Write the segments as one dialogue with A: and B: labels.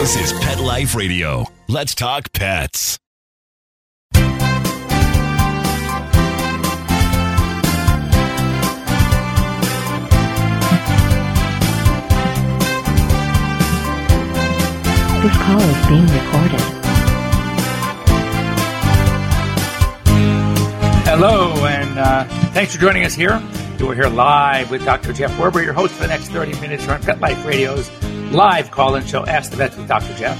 A: This is Pet Life Radio. Let's talk pets.
B: This call is being recorded.
C: Hello, and uh, thanks for joining us here. We're here live with Dr. Jeff Werber, your host for the next 30 minutes on Pet Life Radio's live call in show, Ask the Vets with Dr. Jeff.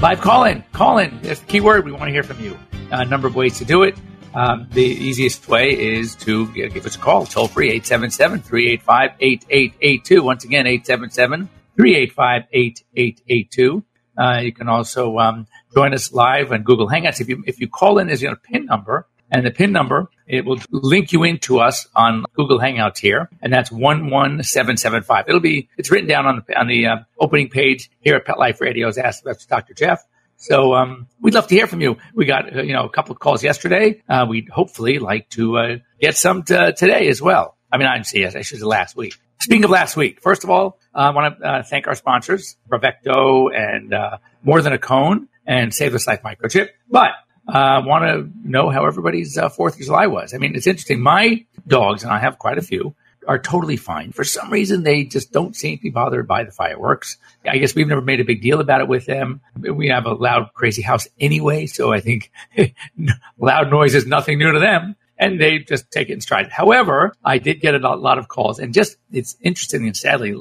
C: Live call in. Call in. That's the key word. We want to hear from you. A number of ways to do it. Um, the easiest way is to give us a call, toll free, 877 385 8882. Once again, 877 385 8882. Uh, you can also um, join us live on Google Hangouts. If you if you call in, there's a PIN number, and the PIN number it will link you into us on Google Hangouts here, and that's one one seven seven five. It'll be it's written down on the on the uh, opening page here at Pet Life Radio's Ask Dr. Jeff. So um, we'd love to hear from you. We got uh, you know a couple of calls yesterday. Uh, we'd hopefully like to uh, get some t- today as well. I mean, I didn't yes. I should say last week. Speaking of last week, first of all, uh, I want to uh, thank our sponsors, Bravecto and uh, More Than a Cone and Save This Life Microchip. But uh, want to know how everybody's uh, 4th of July was. I mean, it's interesting. My dogs, and I have quite a few, are totally fine. For some reason, they just don't seem to be bothered by the fireworks. I guess we've never made a big deal about it with them. We have a loud, crazy house anyway, so I think loud noise is nothing new to them and they just take it in stride. However, I did get a lot of calls, and just it's interesting and sadly,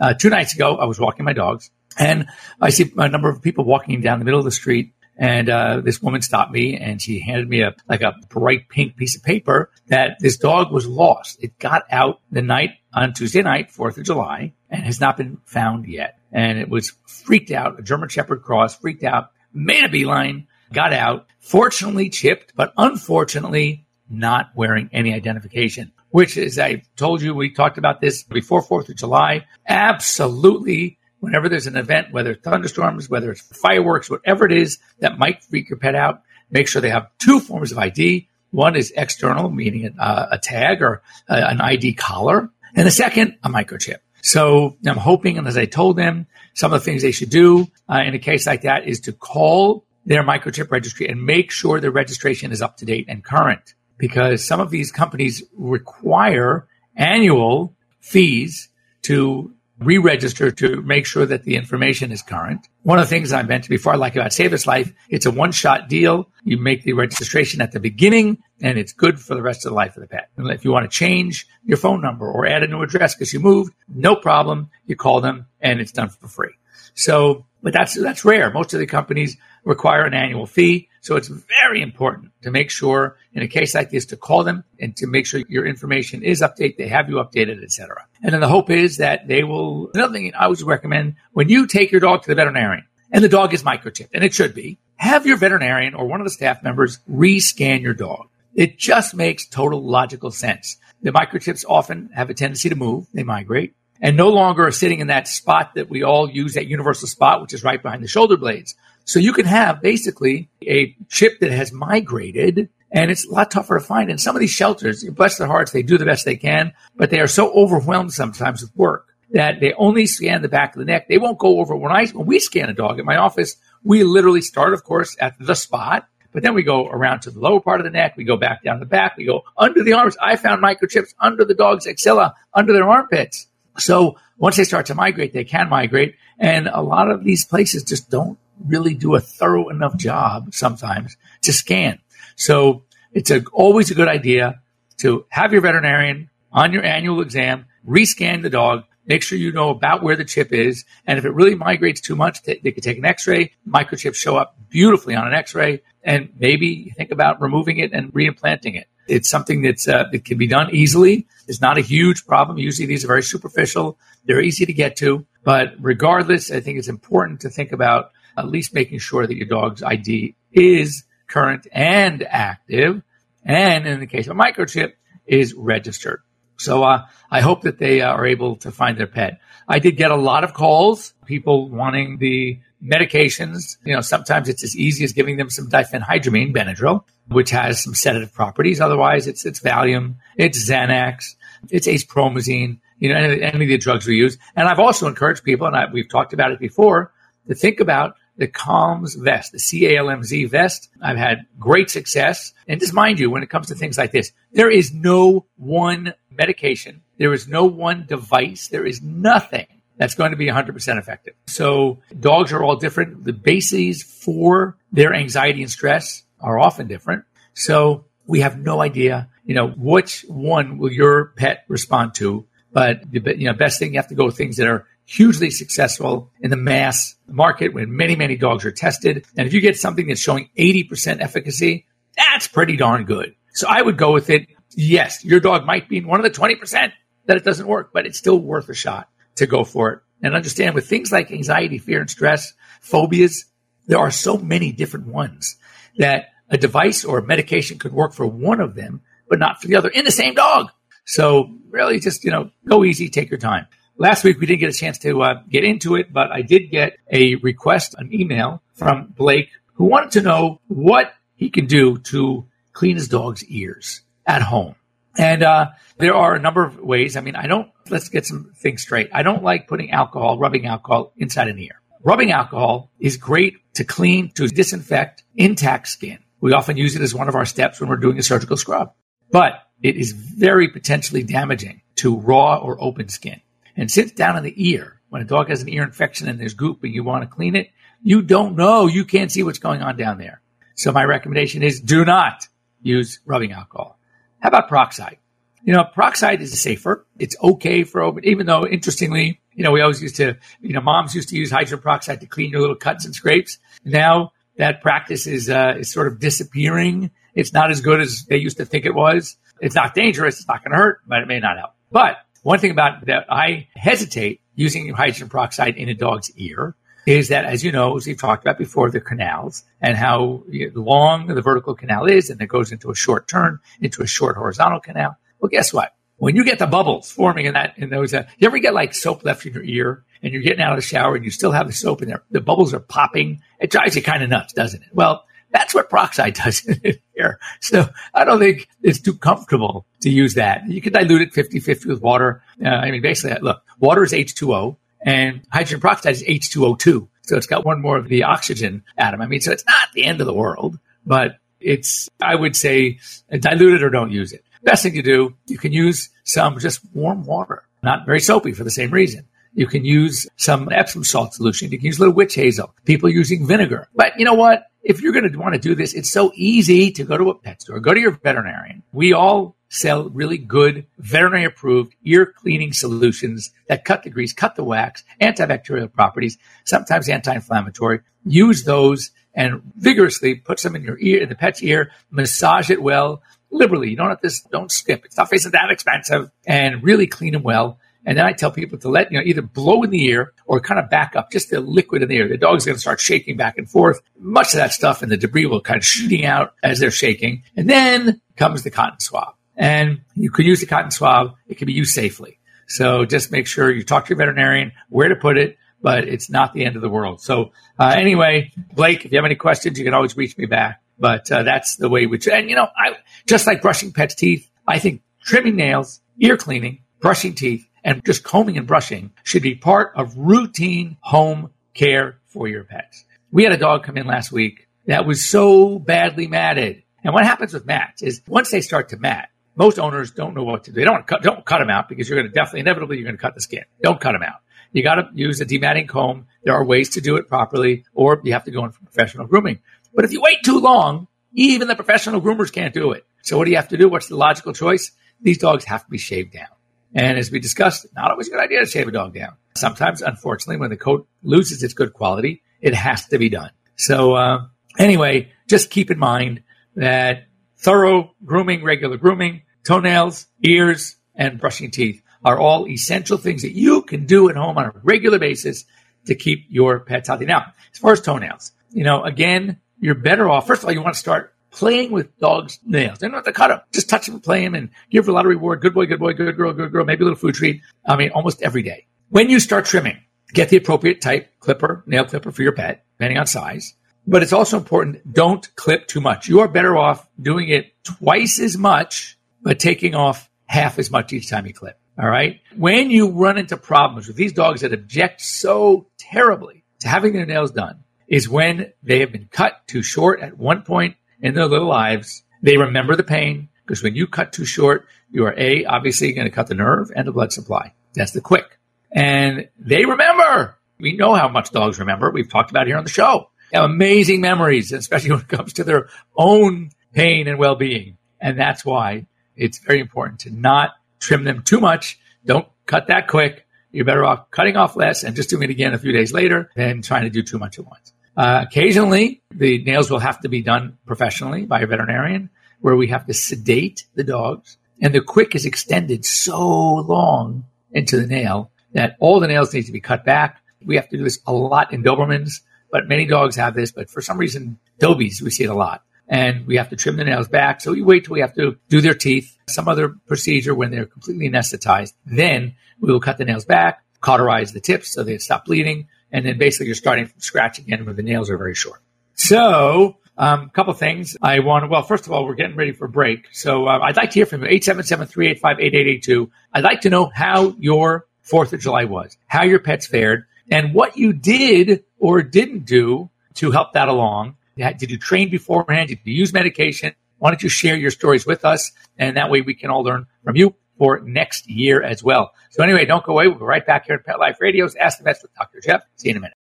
C: uh, two nights ago I was walking my dogs, and I see a number of people walking down the middle of the street. And uh, this woman stopped me, and she handed me a like a bright pink piece of paper that this dog was lost. It got out the night on Tuesday night, Fourth of July, and has not been found yet. And it was freaked out. A German Shepherd cross, freaked out, made a beeline, got out. Fortunately, chipped, but unfortunately, not wearing any identification, which, as I told you, we talked about this before 4th of July. Absolutely, whenever there's an event, whether it's thunderstorms, whether it's fireworks, whatever it is that might freak your pet out, make sure they have two forms of ID. One is external, meaning a, a tag or a, an ID collar, and the second, a microchip. So I'm hoping, and as I told them, some of the things they should do uh, in a case like that is to call their microchip registry and make sure their registration is up to date and current because some of these companies require annual fees to re-register to make sure that the information is current. One of the things I mentioned before I like about Save Life, it's a one-shot deal. You make the registration at the beginning and it's good for the rest of the life of the pet. And if you want to change your phone number or add a new address because you moved, no problem. You call them and it's done for free. So, but that's, that's rare. Most of the companies require an annual fee. So it's very important to make sure in a case like this to call them and to make sure your information is updated, they have you updated, etc. And then the hope is that they will. Another thing I always recommend when you take your dog to the veterinarian and the dog is microchipped, and it should be, have your veterinarian or one of the staff members rescan your dog. It just makes total logical sense. The microchips often have a tendency to move, they migrate, and no longer are sitting in that spot that we all use, that universal spot, which is right behind the shoulder blades. So you can have basically a chip that has migrated and it's a lot tougher to find. And some of these shelters, bless their hearts, they do the best they can, but they are so overwhelmed sometimes with work that they only scan the back of the neck. They won't go over when I when we scan a dog at my office. We literally start, of course, at the spot, but then we go around to the lower part of the neck. We go back down the back. We go under the arms. I found microchips under the dog's axilla, under their armpits. So once they start to migrate, they can migrate. And a lot of these places just don't really do a thorough enough job sometimes to scan. So it's a, always a good idea to have your veterinarian on your annual exam, rescan the dog, make sure you know about where the chip is. And if it really migrates too much, they, they could take an x-ray. Microchips show up beautifully on an x-ray and maybe think about removing it and reimplanting it. It's something that's, uh, that can be done easily. It's not a huge problem. Usually these are very superficial. They're easy to get to. But regardless, I think it's important to think about at least making sure that your dog's ID is current and active. And in the case of a microchip, is registered. So uh, I hope that they uh, are able to find their pet. I did get a lot of calls, people wanting the medications. You know, sometimes it's as easy as giving them some diphenhydramine, Benadryl, which has some sedative properties. Otherwise, it's it's Valium, it's Xanax, it's acepromazine. You know, any, any of the drugs we use. And I've also encouraged people, and I, we've talked about it before, to think about the CalmZ vest, the C-A-L-M-Z vest. I've had great success. And just mind you, when it comes to things like this, there is no one medication. There is no one device. There is nothing that's going to be 100% effective. So dogs are all different. The bases for their anxiety and stress are often different. So we have no idea, you know, which one will your pet respond to. But you know, best thing you have to go with things that are hugely successful in the mass market when many, many dogs are tested. And if you get something that's showing 80% efficacy, that's pretty darn good. So I would go with it. Yes, your dog might be in one of the 20% that it doesn't work, but it's still worth a shot to go for it. And understand with things like anxiety, fear, and stress, phobias, there are so many different ones that a device or a medication could work for one of them, but not for the other in the same dog. So really just, you know, go easy, take your time. Last week we didn't get a chance to uh, get into it, but I did get a request, an email from Blake who wanted to know what he can do to clean his dog's ears at home. And uh, there are a number of ways. I mean, I don't, let's get some things straight. I don't like putting alcohol, rubbing alcohol inside an ear. Rubbing alcohol is great to clean, to disinfect intact skin. We often use it as one of our steps when we're doing a surgical scrub, but it is very potentially damaging to raw or open skin. And sits down in the ear, when a dog has an ear infection and there's goop and you want to clean it, you don't know. You can't see what's going on down there. So my recommendation is do not use rubbing alcohol. How about peroxide? You know, peroxide is safer. It's okay for open, even though interestingly, you know, we always used to, you know, moms used to use hydrogen peroxide to clean your little cuts and scrapes. Now that practice is, uh, is sort of disappearing. It's not as good as they used to think it was. It's not dangerous. It's not going to hurt, but it may not help. But one thing about that I hesitate using hydrogen peroxide in a dog's ear is that, as you know, as we've talked about before, the canals and how long the vertical canal is, and it goes into a short turn, into a short horizontal canal. Well, guess what? When you get the bubbles forming in that, in those, uh, you ever get like soap left in your ear and you're getting out of the shower and you still have the soap in there, the bubbles are popping. It drives you kind of nuts, doesn't it? Well, that's what peroxide does in here. So I don't think it's too comfortable to use that. You can dilute it 50-50 with water. Uh, I mean, basically, look, water is H2O and hydrogen peroxide is H2O2. So it's got one more of the oxygen atom. I mean, so it's not the end of the world, but it's, I would say, dilute it or don't use it. Best thing to do, you can use some just warm water, not very soapy for the same reason. You can use some Epsom salt solution. You can use a little witch hazel. People using vinegar. But you know what? If you're going to want to do this, it's so easy to go to a pet store, go to your veterinarian. We all sell really good veterinary approved ear cleaning solutions that cut the grease, cut the wax, antibacterial properties, sometimes anti-inflammatory. Use those and vigorously put some in your ear, in the pet's ear, massage it well, liberally. You don't have to, don't skip. It's not isn't that expensive and really clean them well. And then I tell people to let, you know, either blow in the ear or kind of back up, just the liquid in the ear. The dog's going to start shaking back and forth. Much of that stuff and the debris will kind of shooting out as they're shaking. And then comes the cotton swab. And you could use the cotton swab. It can be used safely. So just make sure you talk to your veterinarian where to put it, but it's not the end of the world. So uh, anyway, Blake, if you have any questions, you can always reach me back. But uh, that's the way we. And you know, I just like brushing pets' teeth. I think trimming nails, ear cleaning, brushing teeth and just combing and brushing should be part of routine home care for your pets. We had a dog come in last week that was so badly matted. And what happens with mats is once they start to mat, most owners don't know what to do. They don't cut, don't cut them out because you're going to definitely, inevitably, you're going to cut the skin. Don't cut them out. You got to use a dematting comb. There are ways to do it properly, or you have to go in for professional grooming. But if you wait too long, even the professional groomers can't do it. So what do you have to do? What's the logical choice? These dogs have to be shaved down. And as we discussed, not always a good idea to shave a dog down. Sometimes, unfortunately, when the coat loses its good quality, it has to be done. So, uh, anyway, just keep in mind that thorough grooming, regular grooming, toenails, ears, and brushing teeth are all essential things that you can do at home on a regular basis to keep your pets healthy. Now, as far as toenails, you know, again, you're better off. First of all, you want to start playing with dogs' nails. They don't have to cut them. Just touch them, play them, and give a lot of reward. Good boy, good boy, good girl, good girl. Maybe a little food treat. I mean, almost every day. When you start trimming, get the appropriate type clipper, nail clipper for your pet, depending on size. But it's also important, don't clip too much. You are better off doing it twice as much, but taking off half as much each time you clip. All right. When you run into problems with these dogs that object so terribly to having their nails done is when they have been cut too short at one point in their little lives. They remember the pain because when you cut too short, you are A, obviously going to cut the nerve and the blood supply. That's the quick. And they remember. We know how much dogs remember. We've talked about here on the show. They have amazing memories, especially when it comes to their own pain and well being. And that's why it's very important to not trim them too much. Don't cut that quick. You're better off cutting off less and just doing it again a few days later than trying to do too much at once. Uh, occasionally, the nails will have to be done professionally by a veterinarian, where we have to sedate the dogs. And the quick is extended so long into the nail that all the nails need to be cut back. We have to do this a lot in Dobermans, but many dogs have this. But for some reason, Dobies, we see it a lot and we have to trim the nails back. So we wait till we have to do their teeth, some other procedure when they're completely anesthetized. Then we will cut the nails back, cauterize the tips so they stop bleeding, and then basically you're starting from scratch again when the nails are very short. So a um, couple things I want. Well, first of all, we're getting ready for break, so uh, I'd like to hear from you. 877-385-8882. I'd like to know how your Fourth of July was, how your pets fared, and what you did or didn't do to help that along. Did you train beforehand? Did you use medication? Why don't you share your stories with us? And that way we can all learn from you for next year as well. So anyway, don't go away. We'll be right back here at Pet Life Radio's Ask the Vets with Dr. Jeff. See you in a minute.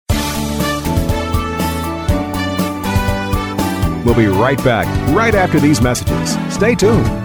D: We'll be right back right after these messages. Stay tuned.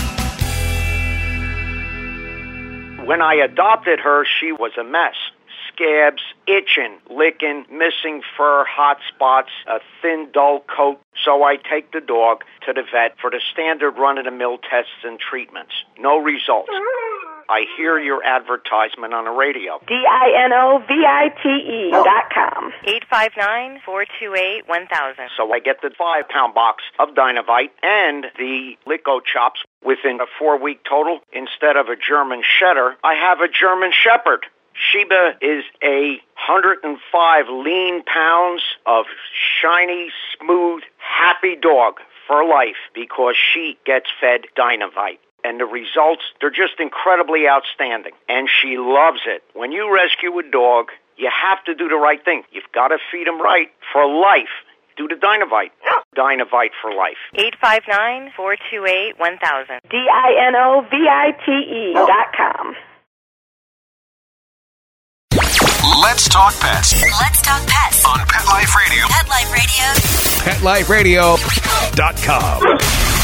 E: When I adopted her, she was a mess. Scabs, itching, licking, missing fur, hot spots, a thin, dull coat. So I take the dog to the vet for the standard run-of-the-mill tests and treatments. No results. I hear your advertisement on the radio.
F: D-I-N-O-V-I-T-E dot com.
G: 859-428-1000.
E: So I get the five pound box of Dinovite and the LickOChops within a four week total. Instead of a German Shedder, I have a German Shepherd. Sheba is a 105 lean pounds of shiny, smooth, happy dog for life because she gets fed Dinovite and the results, they're just incredibly outstanding. And she loves it. When you rescue a dog, you have to do the right thing. You've got to feed them right for life. Do the Dinovite. Dinovite for life.
G: 859-428-1000.
F: D-I-N-O-V-I-T-E dot com.
A: Let's talk pets
H: Let's talk pets.
A: on Pet Life Radio.
H: Pet Life Radio.
A: PetLifeRadio.com.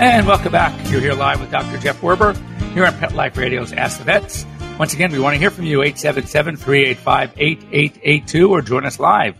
C: And welcome back. You're here live with Dr. Jeff Werber here on Pet Life Radio's Ask the Vets. Once again, we want to hear from you, 877-385-8882, or join us live.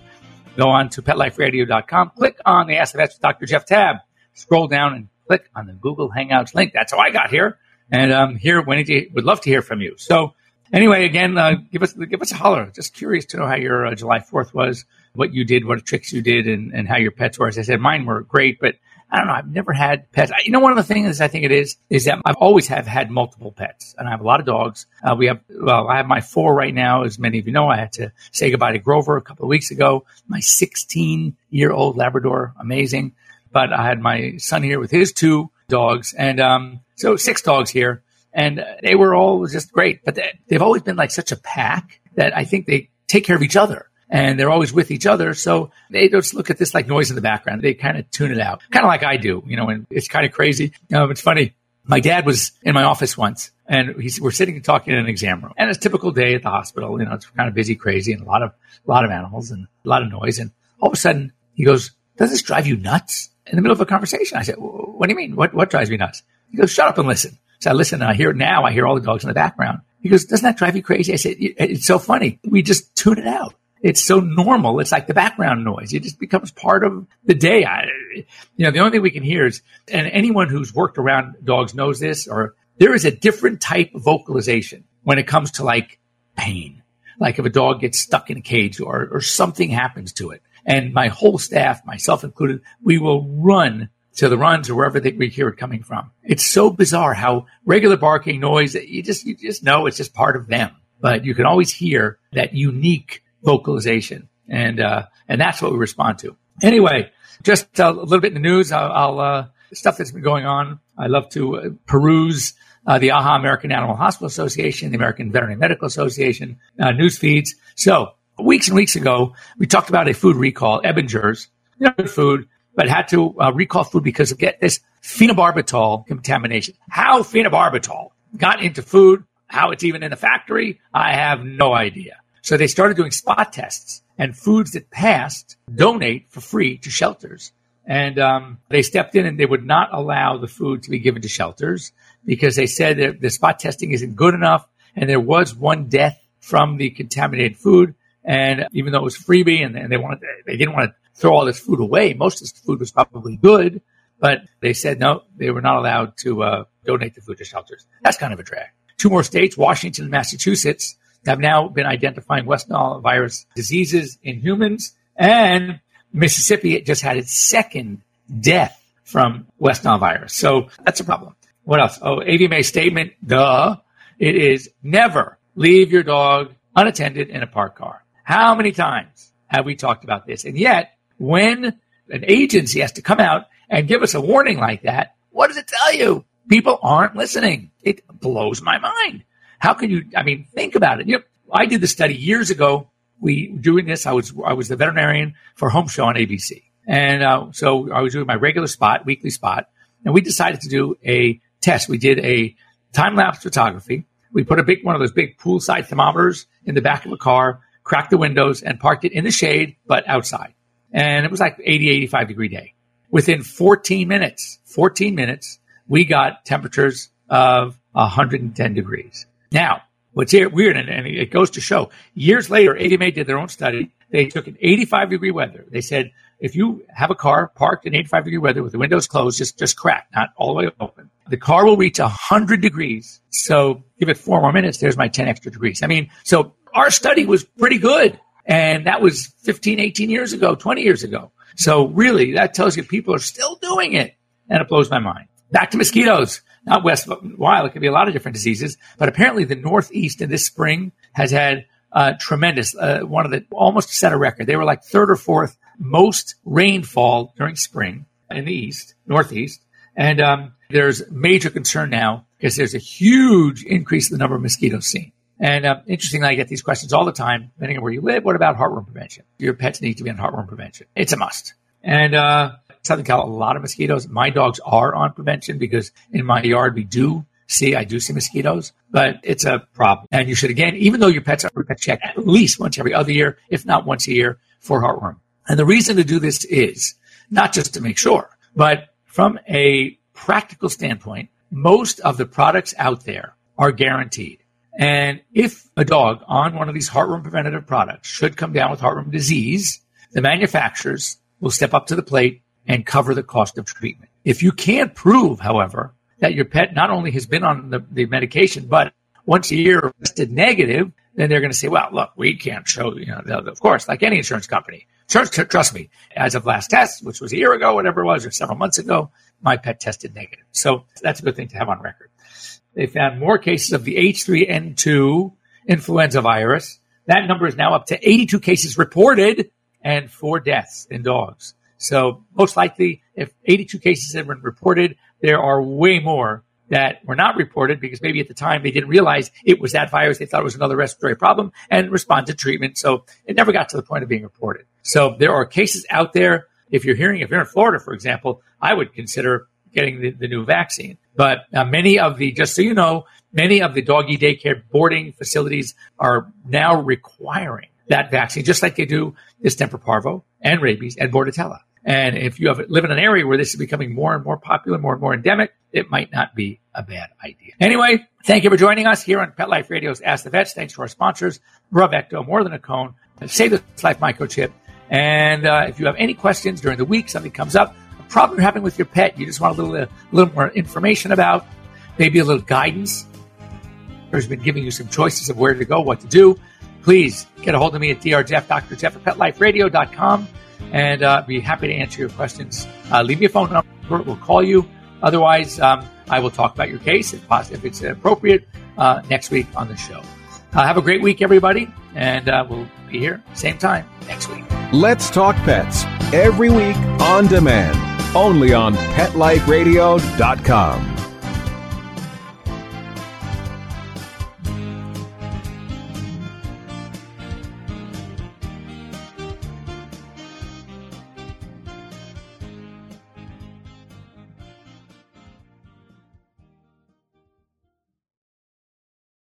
C: Go on to PetLifeRadio.com, click on the Ask the Vets Dr. Jeff tab, scroll down and click on the Google Hangouts link. That's how I got here. And um, here, when would love to hear from you. So anyway, again, uh, give us give us a holler. Just curious to know how your uh, July 4th was, what you did, what tricks you did, and, and how your pets were. As I said, mine were great, but I don't know. I've never had pets. You know, one of the things I think it is is that I've always have had multiple pets, and I have a lot of dogs. Uh, we have well, I have my four right now. As many of you know, I had to say goodbye to Grover a couple of weeks ago. My 16 year old Labrador, amazing. But I had my son here with his two dogs, and um, so six dogs here, and they were all just great. But they, they've always been like such a pack that I think they take care of each other and they're always with each other. So they just look at this like noise in the background. They kind of tune it out, kind of like I do, you know, and it's kind of crazy. Um, it's funny. My dad was in my office once and we're sitting and talking in an exam room and it's a typical day at the hospital. You know, it's kind of busy, crazy and a lot of, a lot of animals and a lot of noise. And all of a sudden he goes, does this drive you nuts? In the middle of a conversation, I said, what do you mean? What, what drives me nuts? He goes, shut up and listen. So I listen and I hear now. I hear all the dogs in the background. He goes, doesn't that drive you crazy? I said, it's so funny. We just tune it out it's so normal. It's like the background noise. It just becomes part of the day. I, you know, the only thing we can hear is, and anyone who's worked around dogs knows this, or there is a different type of vocalization when it comes to like pain. Like if a dog gets stuck in a cage or, or something happens to it. And my whole staff, myself included, we will run to the runs or wherever they, we hear it coming from. It's so bizarre how regular barking noise, you just, you just know it's just part of them. But you can always hear that unique vocalization, and uh, and that's what we respond to. Anyway, just a little bit in the news. I'll, I'll uh, stuff that's been going on. I love to uh, peruse uh, the AHA American Animal Hospital Association, the American Veterinary Medical Association uh, news feeds. So weeks and weeks ago, we talked about a food recall, Evanger's, you know, food, but had to uh, recall food because of get this phenobarbital contamination. How phenobarbital got into food, how it's even in the factory, I have no idea. So they started doing spot tests, and foods that passed donate for free to shelters. And um, they stepped in and they would not allow the food to be given to shelters because they said that the spot testing isn't good enough. And there was one death from the contaminated food. And even though it was freebie and, and they wanted, they didn't want to throw all this food away. Most of this food was probably good, but they said no, they were not allowed to uh, donate the food to shelters. That's kind of a drag. Two more states, Washington and Massachusetts, have now been identifying West Nile virus diseases in humans. And Mississippi just had its second death from West Nile virus. So that's a problem. What else? Oh, AVMA statement, duh. It is never leave your dog unattended in a parked car. How many times have we talked about this? And yet, when an agency has to come out and give us a warning like that, what does it tell you? People aren't listening. It blows my mind. How can you? I mean, think about it. You know, I did the study years ago. We doing this. I was I was the veterinarian for Home Show on ABC, and uh, so I was doing my regular spot, weekly spot, and we decided to do a test. We did a time lapse photography. We put a big one of those big poolside thermometers in the back of a car, cracked the windows, and parked it in the shade, but outside. And it was like 80, 85 degree day. Within 14 minutes, 14 minutes, we got temperatures of 110 degrees. Now, what's here weird, and, and it goes to show, years later, AVMA did their own study. They took an 85 degree weather. They said, if you have a car parked in 85 degree weather with the windows closed, just, just crack, not all the way open, the car will reach 100 degrees. So give it four more minutes. There's my 10 extra degrees. I mean, so our study was pretty good. And that was 15, 18 years ago, 20 years ago. So really, that tells you people are still doing it. And it blows my mind. Back to mosquitoes not West but Nile. It could be a lot of different diseases, but apparently the Northeast in this spring has had uh, tremendous, uh, one of the almost set a record. They were like third or fourth most rainfall during spring in the East, Northeast. And um, there's major concern now because there's a huge increase in the number of mosquitoes seen. And uh, interestingly, I get these questions all the time, depending on where you live. What about heartworm prevention? Your pets need to be on heartworm prevention. It's a must. And uh, Southern Cal, a lot of mosquitoes. My dogs are on prevention because in my yard we do see, I do see mosquitoes, but it's a problem. And you should, again, even though your pets are checked at least once every other year, if not once a year for heartworm. And the reason to do this is not just to make sure, but from a practical standpoint, most of the products out there are guaranteed. And if a dog on one of these heartworm preventative products should come down with heartworm disease, the manufacturers will step up to the plate and cover the cost of treatment. If you can't prove, however, that your pet not only has been on the, the medication, but once a year tested negative, then they're going to say, well, look, we can't show, you know, of course, like any insurance company, Trust, trust me, as of last test, which was a year ago, whatever it was, or several months ago, my pet tested negative. So that's a good thing to have on record. They found more cases of the H3N2 influenza virus. That number is now up to 82 cases reported and four deaths in dogs. So most likely, if 82 cases have been reported, there are way more that were not reported because maybe at the time they didn't realize it was that virus. They thought it was another respiratory problem and responded to treatment. So it never got to the point of being reported. So there are cases out there. If you're hearing, if you're in Florida, for example, I would consider getting the, the new vaccine. But uh, many of the, just so you know, many of the doggy daycare boarding facilities are now requiring that vaccine, just like they do distemper parvo and rabies and bordetella. And if you have, live in an area where this is becoming more and more popular, more and more endemic, it might not be a bad idea. Anyway, thank you for joining us here on Pet Life Radio's Ask the Vets. Thanks to our sponsors, Bravecto, More Than a Cone, Save the Life Microchip. And uh, if you have any questions during the week, something comes up, a problem you're having with your pet, you just want a little, a uh, little more information about, maybe a little guidance, there's been giving you some choices of where to go, what to do, please get a hold of me at drjeff, Dr. Jeff at PetLifeRadio.com and uh, be happy to answer your questions. Uh, leave me a phone number. We'll call you. Otherwise, um, I will talk about your case if, if it's appropriate uh, next week on the show. Uh, have a great week, everybody, and uh, we'll be here same time next week.
D: Let's talk pets every week on demand, only on PetLifeRadio.com.